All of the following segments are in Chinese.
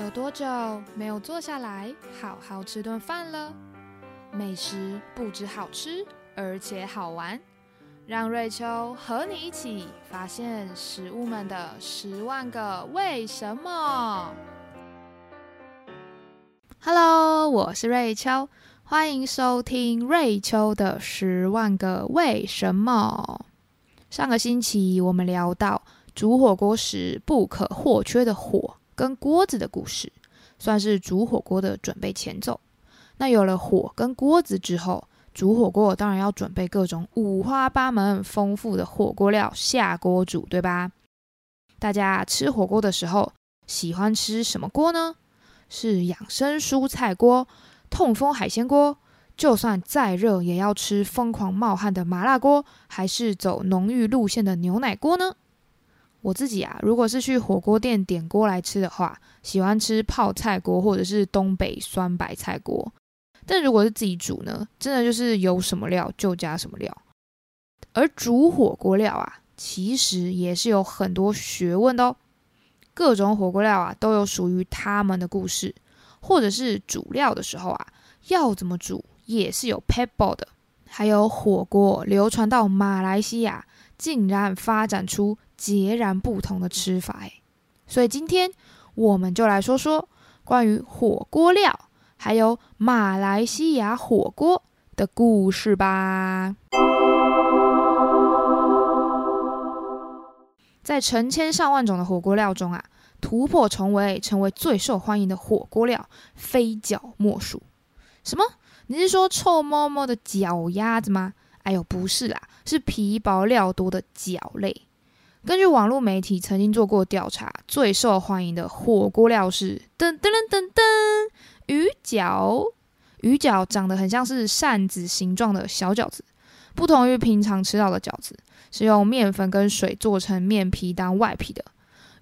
有多久没有坐下来好好吃顿饭了？美食不止好吃，而且好玩。让瑞秋和你一起发现食物们的十万个为什么。Hello，我是瑞秋，欢迎收听瑞秋的十万个为什么。上个星期我们聊到煮火锅时不可或缺的火。跟锅子的故事，算是煮火锅的准备前奏。那有了火跟锅子之后，煮火锅当然要准备各种五花八门、丰富的火锅料下锅煮，对吧？大家吃火锅的时候喜欢吃什么锅呢？是养生蔬菜锅、痛风海鲜锅，就算再热也要吃疯狂冒汗的麻辣锅，还是走浓郁路线的牛奶锅呢？我自己啊，如果是去火锅店点锅来吃的话，喜欢吃泡菜锅或者是东北酸白菜锅。但如果是自己煮呢，真的就是有什么料就加什么料。而煮火锅料啊，其实也是有很多学问的哦。各种火锅料啊，都有属于他们的故事，或者是煮料的时候啊，要怎么煮也是有 pebble 的。还有火锅流传到马来西亚，竟然发展出。截然不同的吃法诶，所以今天我们就来说说关于火锅料，还有马来西亚火锅的故事吧。在成千上万种的火锅料中啊，突破重围成为最受欢迎的火锅料，非脚莫属。什么？你是说臭摸摸的脚丫子吗？哎呦，不是啦，是皮薄料多的脚类。根据网络媒体曾经做过调查，最受欢迎的火锅料是噔噔噔噔噔鱼饺。鱼饺长得很像是扇子形状的小饺子，不同于平常吃到的饺子，是用面粉跟水做成面皮当外皮的。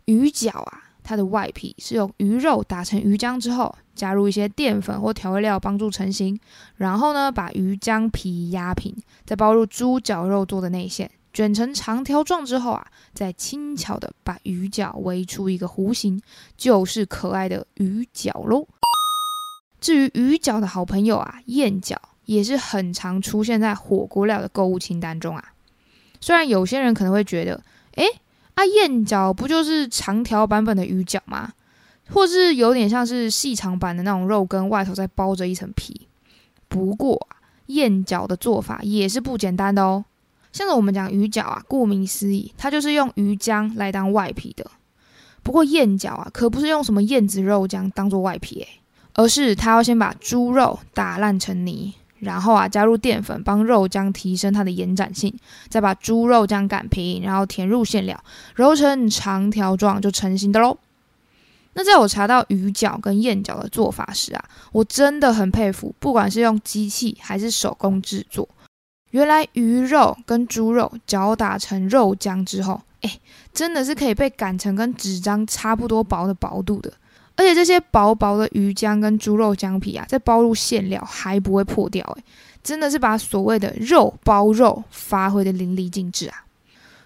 鱼饺啊，它的外皮是用鱼肉打成鱼浆之后，加入一些淀粉或调味料帮助成型，然后呢把鱼浆皮压平，再包入猪脚肉做的内馅。卷成长条状之后啊，再轻巧的把鱼角围出一个弧形，就是可爱的鱼角喽。至于鱼角的好朋友啊，燕角也是很常出现在火锅料的购物清单中啊。虽然有些人可能会觉得，诶，啊燕角不就是长条版本的鱼角吗？或是有点像是细长版的那种肉羹，外头再包着一层皮。不过啊燕角的做法也是不简单的哦。像是我们讲鱼饺啊，顾名思义，它就是用鱼浆来当外皮的。不过燕饺啊，可不是用什么燕子肉浆当做外皮诶，而是它要先把猪肉打烂成泥，然后啊加入淀粉帮肉浆提升它的延展性，再把猪肉浆擀平，然后填入馅料，揉成长条状就成型的喽。那在我查到鱼饺跟燕饺的做法时啊，我真的很佩服，不管是用机器还是手工制作。原来鱼肉跟猪肉搅打成肉浆之后，哎，真的是可以被擀成跟纸张差不多薄的薄度的。而且这些薄薄的鱼浆跟猪肉浆皮啊，再包入馅料还不会破掉，哎，真的是把所谓的肉包肉发挥的淋漓尽致啊。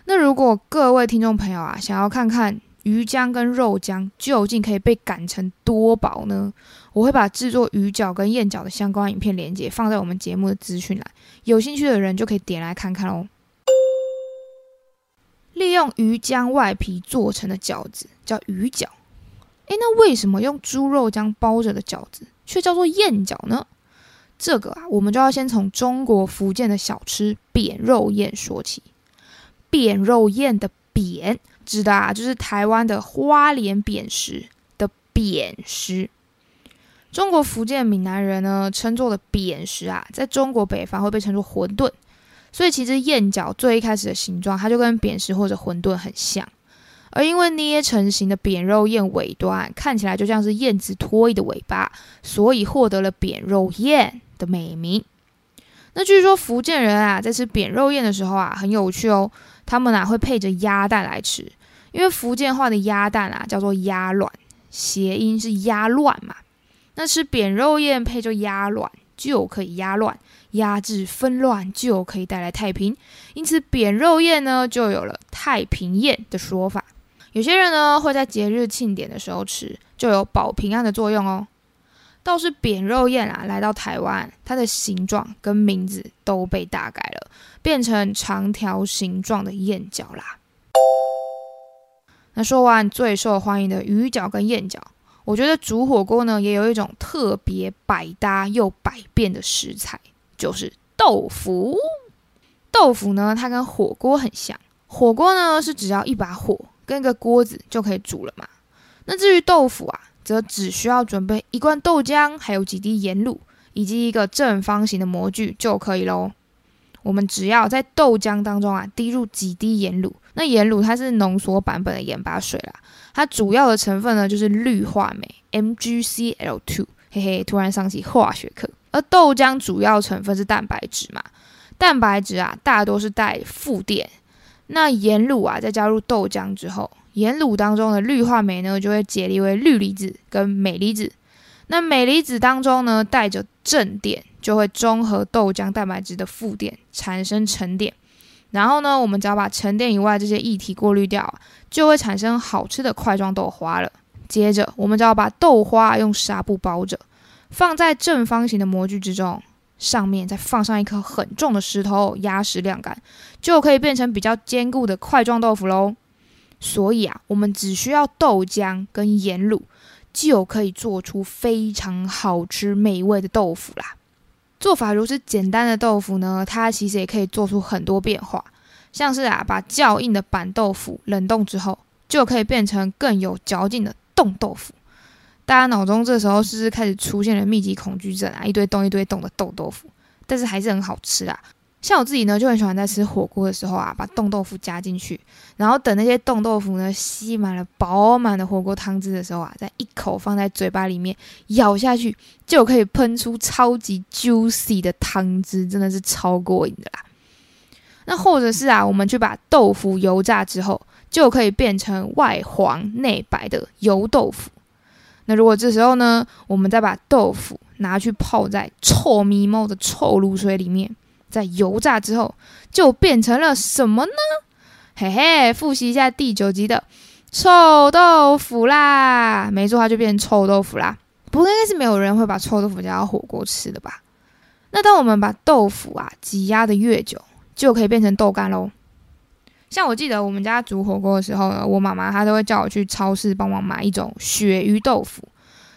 那如果各位听众朋友啊，想要看看鱼浆跟肉浆究竟可以被擀成多薄呢？我会把制作鱼饺跟燕饺的相关影片连接放在我们节目的资讯栏，有兴趣的人就可以点来看看哦。利用鱼浆外皮做成的饺子叫鱼饺，诶，那为什么用猪肉浆包着的饺子却叫做燕饺呢？这个啊，我们就要先从中国福建的小吃扁肉燕说起。扁肉燕的扁指的啊，就是台湾的花莲扁食的扁食。中国福建闽南人呢称作的扁食啊，在中国北方会被称作馄饨，所以其实燕饺最一开始的形状，它就跟扁食或者馄饨很像。而因为捏成型的扁肉燕尾端看起来就像是燕子脱翼的尾巴，所以获得了扁肉燕的美名。那据说福建人啊在吃扁肉宴的时候啊很有趣哦，他们啊会配着鸭蛋来吃，因为福建话的鸭蛋啊叫做鸭卵，谐音是鸭乱嘛。那吃扁肉宴配着鸭卵，就可以压乱、压制纷乱，就可以带来太平。因此，扁肉宴呢就有了太平宴的说法。有些人呢会在节日庆典的时候吃，就有保平安的作用哦。倒是扁肉燕啊，来到台湾，它的形状跟名字都被大改了，变成长条形状的燕饺啦。那说完最受欢迎的鱼饺跟燕饺，我觉得煮火锅呢也有一种特别百搭又百变的食材，就是豆腐。豆腐呢，它跟火锅很像，火锅呢是只要一把火跟一个锅子就可以煮了嘛。那至于豆腐啊，则只需要准备一罐豆浆，还有几滴盐卤，以及一个正方形的模具就可以喽。我们只要在豆浆当中啊滴入几滴盐卤。那盐卤它是浓缩版本的盐巴水啦，它主要的成分呢就是氯化镁 MgCl2，嘿嘿，突然想起化学课。而豆浆主要成分是蛋白质嘛，蛋白质啊大多是带负电。那盐卤啊再加入豆浆之后，盐卤当中的氯化镁呢就会解离为氯离子跟镁离子，那镁离子当中呢带着正电，就会中和豆浆蛋白质的负电，产生沉淀。然后呢，我们只要把沉淀以外这些液体过滤掉，就会产生好吃的块状豆花了。接着，我们只要把豆花用纱布包着，放在正方形的模具之中，上面再放上一颗很重的石头压实晾干，就可以变成比较坚固的块状豆腐喽。所以啊，我们只需要豆浆跟盐卤，就可以做出非常好吃美味的豆腐啦。做法如此简单的豆腐呢，它其实也可以做出很多变化，像是啊，把较硬的板豆腐冷冻之后，就可以变成更有嚼劲的冻豆腐。大家脑中这时候是不是开始出现了密集恐惧症啊？一堆冻一堆冻的冻豆腐，但是还是很好吃啊。像我自己呢，就很喜欢在吃火锅的时候啊，把冻豆腐加进去，然后等那些冻豆腐呢吸满了饱满的火锅汤汁的时候啊，再一口放在嘴巴里面咬下去，就可以喷出超级 juicy 的汤汁，真的是超过瘾的啦。那或者是啊，我们去把豆腐油炸之后，就可以变成外黄内白的油豆腐。那如果这时候呢，我们再把豆腐拿去泡在臭咪猫的臭卤水里面。在油炸之后，就变成了什么呢？嘿嘿，复习一下第九集的臭豆腐啦。没错，它就变成臭豆腐啦。不过应该是没有人会把臭豆腐加到火锅吃的吧？那当我们把豆腐啊挤压的越久，就可以变成豆干喽。像我记得我们家煮火锅的时候呢，我妈妈她都会叫我去超市帮忙买一种鳕鱼豆腐。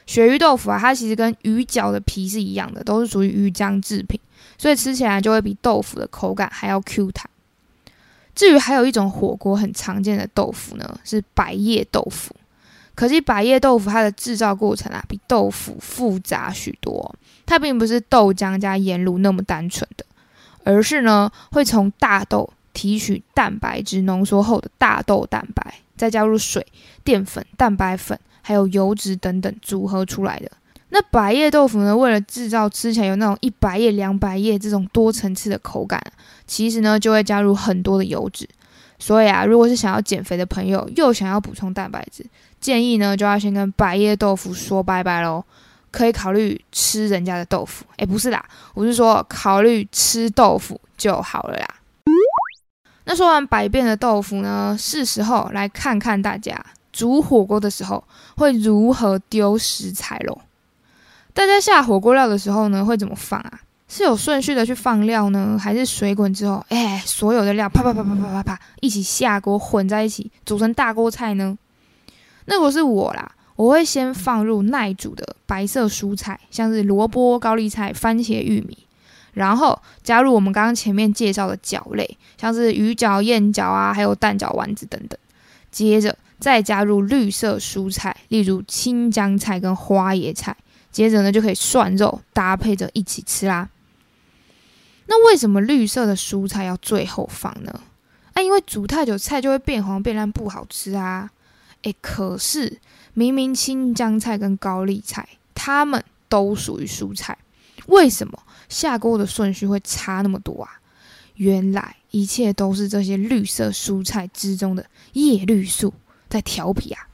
鳕鱼豆腐啊，它其实跟鱼饺的皮是一样的，都是属于鱼浆制品。所以吃起来就会比豆腐的口感还要 Q 弹。至于还有一种火锅很常见的豆腐呢，是百叶豆腐。可惜百叶豆腐它的制造过程啊，比豆腐复杂许多。它并不是豆浆加盐卤那么单纯的，而是呢会从大豆提取蛋白质浓缩后的大豆蛋白，再加入水、淀粉、蛋白粉还有油脂等等组合出来的。那百叶豆腐呢？为了制造吃起来有那种一百叶、两百叶这种多层次的口感，其实呢就会加入很多的油脂。所以啊，如果是想要减肥的朋友，又想要补充蛋白质，建议呢就要先跟百叶豆腐说拜拜喽。可以考虑吃人家的豆腐，诶，不是啦，我是说考虑吃豆腐就好了啦。那说完百变的豆腐呢，是时候来看看大家煮火锅的时候会如何丢食材喽。大家下火锅料的时候呢，会怎么放啊？是有顺序的去放料呢，还是水滚之后，哎，所有的料啪啪啪啪啪啪啪一起下锅混在一起，煮成大锅菜呢？那如果是我啦，我会先放入耐煮的白色蔬菜，像是萝卜、高丽菜、番茄、玉米，然后加入我们刚刚前面介绍的饺类，像是鱼饺、燕饺啊，还有蛋饺丸子等等，接着再加入绿色蔬菜，例如青江菜跟花椰菜。接着呢，就可以涮肉搭配着一起吃啦。那为什么绿色的蔬菜要最后放呢？啊，因为煮太久菜就会变黄变烂，不好吃啊。诶，可是明明青江菜跟高丽菜，它们都属于蔬菜，为什么下锅的顺序会差那么多啊？原来一切都是这些绿色蔬菜之中的叶绿素在调皮啊。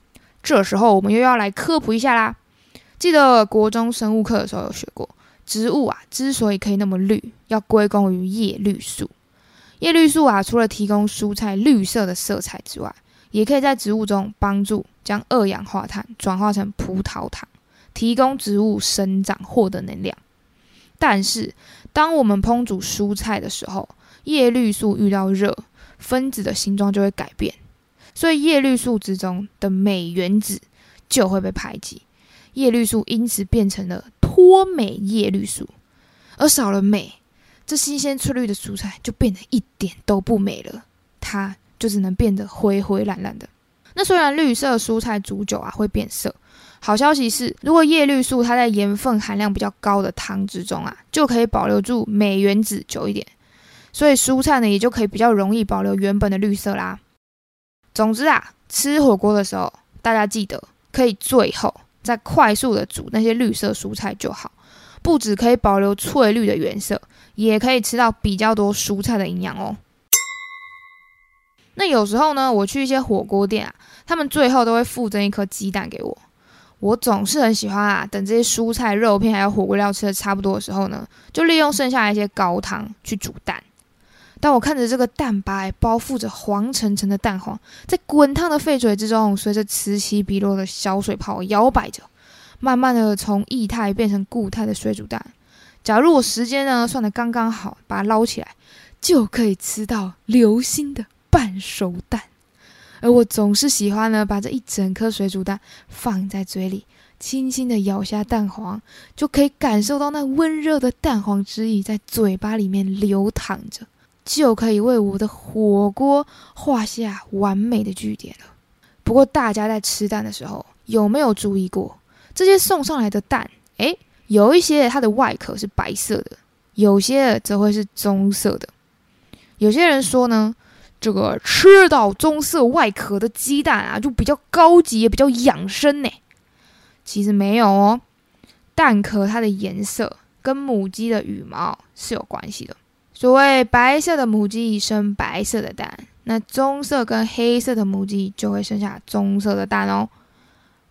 这时候我们又要来科普一下啦。记得国中生物课的时候有学过，植物啊之所以可以那么绿，要归功于叶绿素。叶绿素啊，除了提供蔬菜绿色的色彩之外，也可以在植物中帮助将二氧化碳转化成葡萄糖，提供植物生长获得能量。但是，当我们烹煮蔬菜的时候，叶绿素遇到热，分子的形状就会改变，所以叶绿素之中的镁原子就会被排挤，叶绿素因此变成了脱镁叶绿素，而少了镁。这新鲜翠绿的蔬菜就变得一点都不美了，它就只能变得灰灰蓝蓝的。那虽然绿色蔬菜煮久啊会变色，好消息是，如果叶绿素它在盐分含量比较高的汤之中啊，就可以保留住镁原子久一点，所以蔬菜呢也就可以比较容易保留原本的绿色啦。总之啊，吃火锅的时候，大家记得可以最后再快速的煮那些绿色蔬菜就好，不止可以保留翠绿的原色。也可以吃到比较多蔬菜的营养哦。那有时候呢，我去一些火锅店啊，他们最后都会附赠一颗鸡蛋给我。我总是很喜欢啊，等这些蔬菜、肉片还有火锅料吃的差不多的时候呢，就利用剩下一些高汤去煮蛋。当我看着这个蛋白包覆着黄澄澄的蛋黄，在滚烫的沸水之中，随着此起彼落的小水泡摇摆着，慢慢的从液态变成固态的水煮蛋。假如我时间呢算的刚刚好，把它捞起来，就可以吃到流心的半熟蛋。而我总是喜欢呢，把这一整颗水煮蛋放在嘴里，轻轻的咬下蛋黄，就可以感受到那温热的蛋黄汁液在嘴巴里面流淌着，就可以为我的火锅画下完美的句点了。不过大家在吃蛋的时候，有没有注意过这些送上来的蛋？诶，有一些它的外壳是白色的，有些则会是棕色的。有些人说呢，这个吃到棕色外壳的鸡蛋啊，就比较高级，也比较养生呢。其实没有哦，蛋壳它的颜色跟母鸡的羽毛是有关系的。所谓白色的母鸡生白色的蛋，那棕色跟黑色的母鸡就会生下棕色的蛋哦。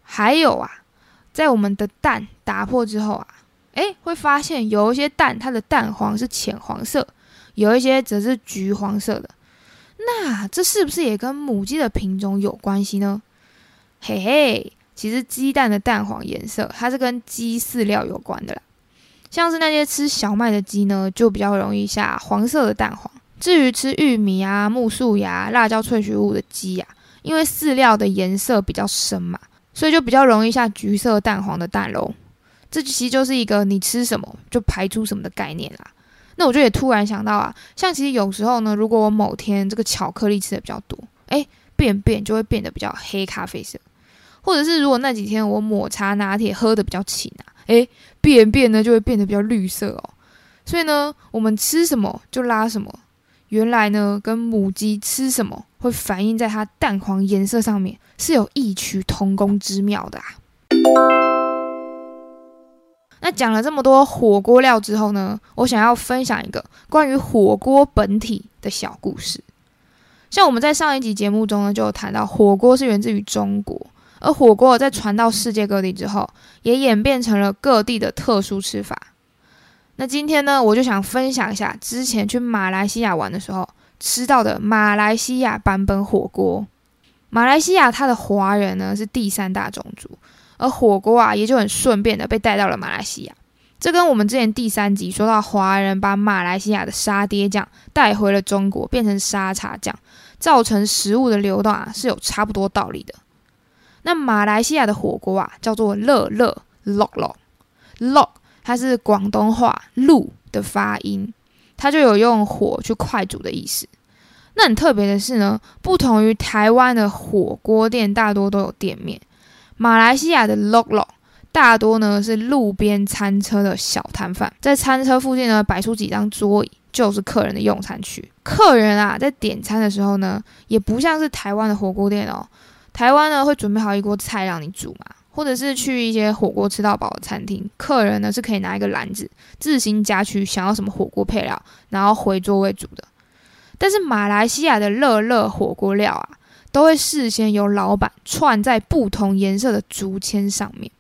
还有啊。在我们的蛋打破之后啊，诶，会发现有一些蛋它的蛋黄是浅黄色，有一些则是橘黄色的。那这是不是也跟母鸡的品种有关系呢？嘿嘿，其实鸡蛋的蛋黄颜色它是跟鸡饲料有关的啦。像是那些吃小麦的鸡呢，就比较容易下黄色的蛋黄。至于吃玉米啊、木薯芽、辣椒萃取物的鸡呀，因为饲料的颜色比较深嘛。所以就比较容易下橘色蛋黄的蛋喽，这其实就是一个你吃什么就排出什么的概念啦。那我就也突然想到啊，像其实有时候呢，如果我某天这个巧克力吃的比较多，哎，便便就会变得比较黑咖啡色；或者是如果那几天我抹茶拿铁喝的比较勤啊，哎，便便呢就会变得比较绿色哦。所以呢，我们吃什么就拉什么。原来呢，跟母鸡吃什么会反映在它蛋黄颜色上面，是有异曲同工之妙的啊。那讲了这么多火锅料之后呢，我想要分享一个关于火锅本体的小故事。像我们在上一集节目中呢，就有谈到火锅是源自于中国，而火锅在传到世界各地之后，也演变成了各地的特殊吃法。那今天呢，我就想分享一下之前去马来西亚玩的时候吃到的马来西亚版本火锅。马来西亚它的华人呢是第三大种族，而火锅啊也就很顺便的被带到了马来西亚。这跟我们之前第三集说到华人把马来西亚的沙爹酱带回了中国，变成沙茶酱，造成食物的流动啊是有差不多道理的。那马来西亚的火锅啊叫做乐乐 lok lok lok。它是广东话“路”的发音，它就有用火去快煮的意思。那很特别的是呢，不同于台湾的火锅店，大多都有店面，马来西亚的 lok lok 大多呢是路边餐车的小摊贩，在餐车附近呢摆出几张桌椅，就是客人的用餐区。客人啊在点餐的时候呢，也不像是台湾的火锅店哦，台湾呢会准备好一锅菜让你煮嘛。或者是去一些火锅吃到饱的餐厅，客人呢是可以拿一个篮子自行夹取想要什么火锅配料，然后回座位煮的。但是马来西亚的热热火锅料啊，都会事先由老板串在不同颜色的竹签上面，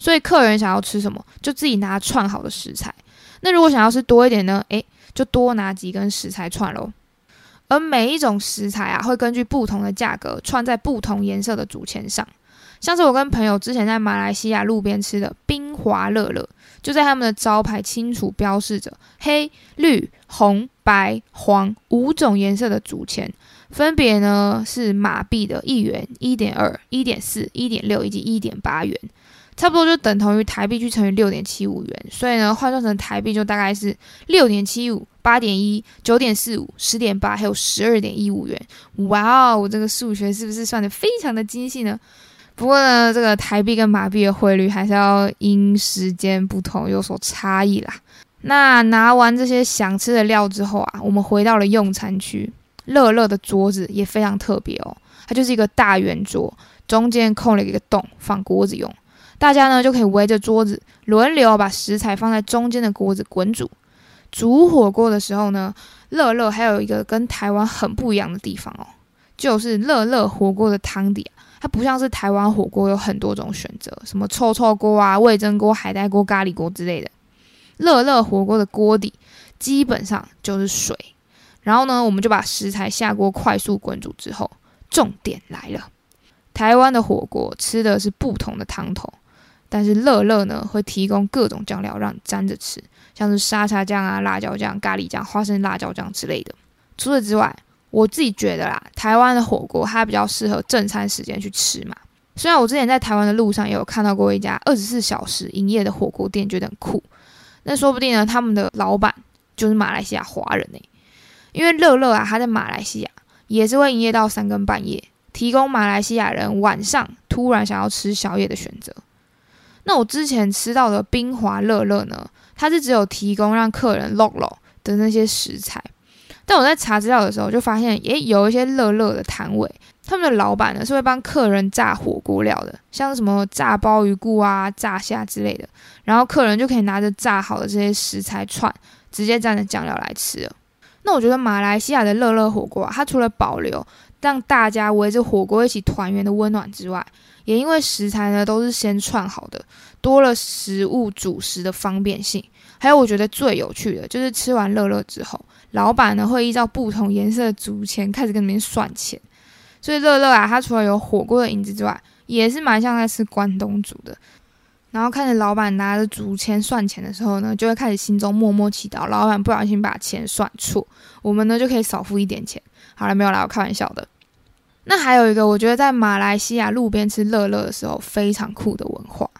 所以客人想要吃什么就自己拿串好的食材。那如果想要吃多一点呢？诶，就多拿几根食材串喽。而每一种食材啊，会根据不同的价格串在不同颜色的竹签上。像是我跟朋友之前在马来西亚路边吃的冰华乐乐，就在他们的招牌清楚标示着黑、绿、红、白、黄五种颜色的竹签，分别呢是马币的一元、一点二、一点四、一点六以及一点八元，差不多就等同于台币去乘以六点七五元，所以呢换算成台币就大概是六点七五、八点一、九点四五、十点八，还有十二点一五元。哇哦，我这个数学是不是算的非常的精细呢？不过呢，这个台币跟马币的汇率还是要因时间不同有所差异啦。那拿完这些想吃的料之后啊，我们回到了用餐区。乐乐的桌子也非常特别哦，它就是一个大圆桌，中间空了一个洞放锅子用。大家呢就可以围着桌子轮流把食材放在中间的锅子滚煮。煮火锅的时候呢，乐乐还有一个跟台湾很不一样的地方哦，就是乐乐火锅的汤底。它不像是台湾火锅有很多种选择，什么臭臭锅啊、味增锅、海带锅、咖喱锅之类的。乐乐火锅的锅底基本上就是水，然后呢，我们就把食材下锅快速滚煮之后，重点来了。台湾的火锅吃的是不同的汤头，但是乐乐呢会提供各种酱料让你沾着吃，像是沙茶酱啊、辣椒酱、咖喱酱、花生辣椒酱之类的。除此之外，我自己觉得啦，台湾的火锅它比较适合正餐时间去吃嘛。虽然我之前在台湾的路上也有看到过一家二十四小时营业的火锅店，觉得很酷。那说不定呢，他们的老板就是马来西亚华人呢。因为乐乐啊，他在马来西亚也是会营业到三更半夜，提供马来西亚人晚上突然想要吃宵夜的选择。那我之前吃到的冰华乐乐呢，它是只有提供让客人 log log 的那些食材。但我在查资料的时候，就发现，诶，有一些乐乐的摊位，他们的老板呢是会帮客人炸火锅料的，像什么炸鲍鱼菇啊、炸虾之类的，然后客人就可以拿着炸好的这些食材串，直接蘸着酱料来吃了。那我觉得马来西亚的乐乐火锅啊，它除了保留让大家围着火锅一起团圆的温暖之外，也因为食材呢都是先串好的，多了食物煮食的方便性。还有我觉得最有趣的就是吃完乐乐之后。老板呢会依照不同颜色的竹签开始跟你们算钱，所以乐乐啊，它除了有火锅的影子之外，也是蛮像在吃关东煮的。然后看着老板拿着竹签算钱的时候呢，就会开始心中默默祈祷，老板不小心把钱算错，我们呢就可以少付一点钱。好了，没有啦，我开玩笑的。那还有一个，我觉得在马来西亚路边吃乐乐的时候非常酷的文化，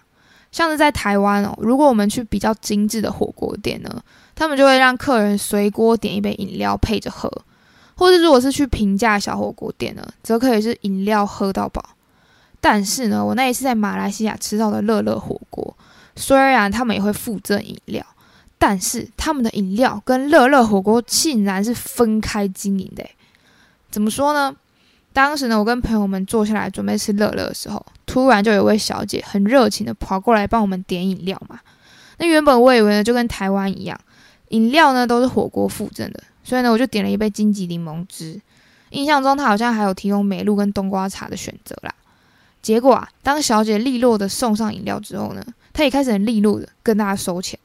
像是在台湾哦，如果我们去比较精致的火锅店呢。他们就会让客人随锅点一杯饮料配着喝，或者如果是去平价小火锅店呢，则可以是饮料喝到饱。但是呢，我那一次在马来西亚吃到的乐乐火锅，虽然他们也会附赠饮料，但是他们的饮料跟乐乐火锅竟然是分开经营的。怎么说呢？当时呢，我跟朋友们坐下来准备吃乐乐的时候，突然就有位小姐很热情的跑过来帮我们点饮料嘛。那原本我以为呢，就跟台湾一样。饮料呢都是火锅附赠的，所以呢我就点了一杯金桔柠檬汁。印象中他好像还有提供美露跟冬瓜茶的选择啦。结果啊，当小姐利落的送上饮料之后呢，她也开始很利落的跟大家收钱。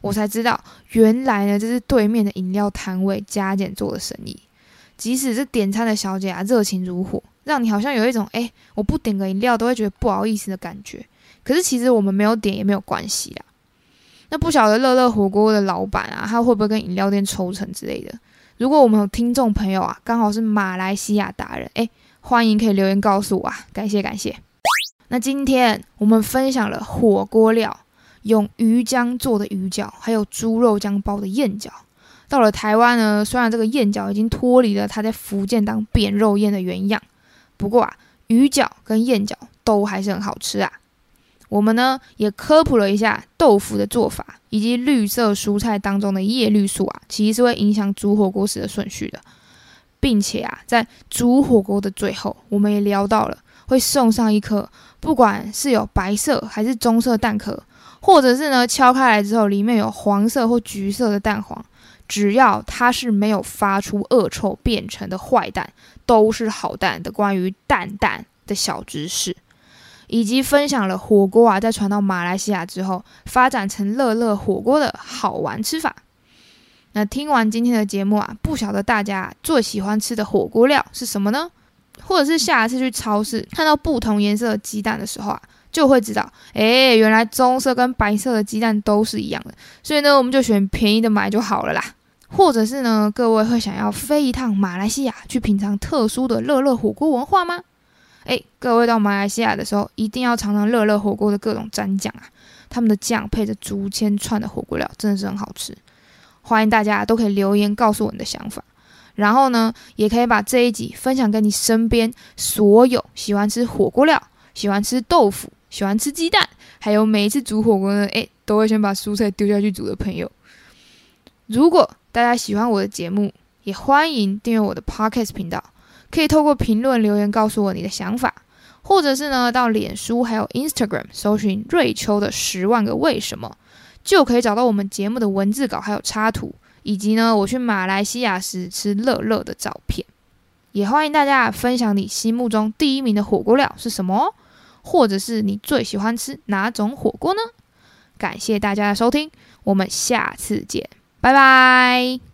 我才知道，原来呢这是对面的饮料摊位加减做的生意。即使是点餐的小姐啊热情如火，让你好像有一种哎我不点个饮料都会觉得不好意思的感觉。可是其实我们没有点也没有关系啦。那不晓得乐乐火锅的老板啊，他会不会跟饮料店抽成之类的？如果我们有听众朋友啊，刚好是马来西亚达人，诶，欢迎可以留言告诉我啊，感谢感谢。那今天我们分享了火锅料，用鱼浆做的鱼饺，还有猪肉浆包的燕饺。到了台湾呢，虽然这个燕饺已经脱离了它在福建当扁肉燕的原样，不过啊，鱼饺跟燕饺都还是很好吃啊。我们呢也科普了一下豆腐的做法，以及绿色蔬菜当中的叶绿素啊，其实是会影响煮火锅时的顺序的，并且啊，在煮火锅的最后，我们也聊到了会送上一颗，不管是有白色还是棕色蛋壳，或者是呢敲开来之后里面有黄色或橘色的蛋黄，只要它是没有发出恶臭变成的坏蛋，都是好蛋的。关于蛋蛋的小知识。以及分享了火锅啊，在传到马来西亚之后，发展成乐乐火锅的好玩吃法。那听完今天的节目啊，不晓得大家最喜欢吃的火锅料是什么呢？或者是下一次去超市看到不同颜色的鸡蛋的时候啊，就会知道，哎，原来棕色跟白色的鸡蛋都是一样的。所以呢，我们就选便宜的买就好了啦。或者是呢，各位会想要飞一趟马来西亚去品尝特殊的乐乐火锅文化吗？诶，各位到马来西亚的时候，一定要尝尝乐乐火锅的各种蘸酱啊！他们的酱配着竹签串的火锅料，真的是很好吃。欢迎大家都可以留言告诉我你的想法，然后呢，也可以把这一集分享给你身边所有喜欢吃火锅料、喜欢吃豆腐、喜欢吃鸡蛋，还有每一次煮火锅呢，诶，都会先把蔬菜丢下去煮的朋友。如果大家喜欢我的节目，也欢迎订阅我的 Podcast 频道。可以透过评论留言告诉我你的想法，或者是呢到脸书还有 Instagram 搜寻瑞秋的十万个为什么，就可以找到我们节目的文字稿还有插图，以及呢我去马来西亚时吃乐乐的照片。也欢迎大家分享你心目中第一名的火锅料是什么，或者是你最喜欢吃哪种火锅呢？感谢大家的收听，我们下次见，拜拜。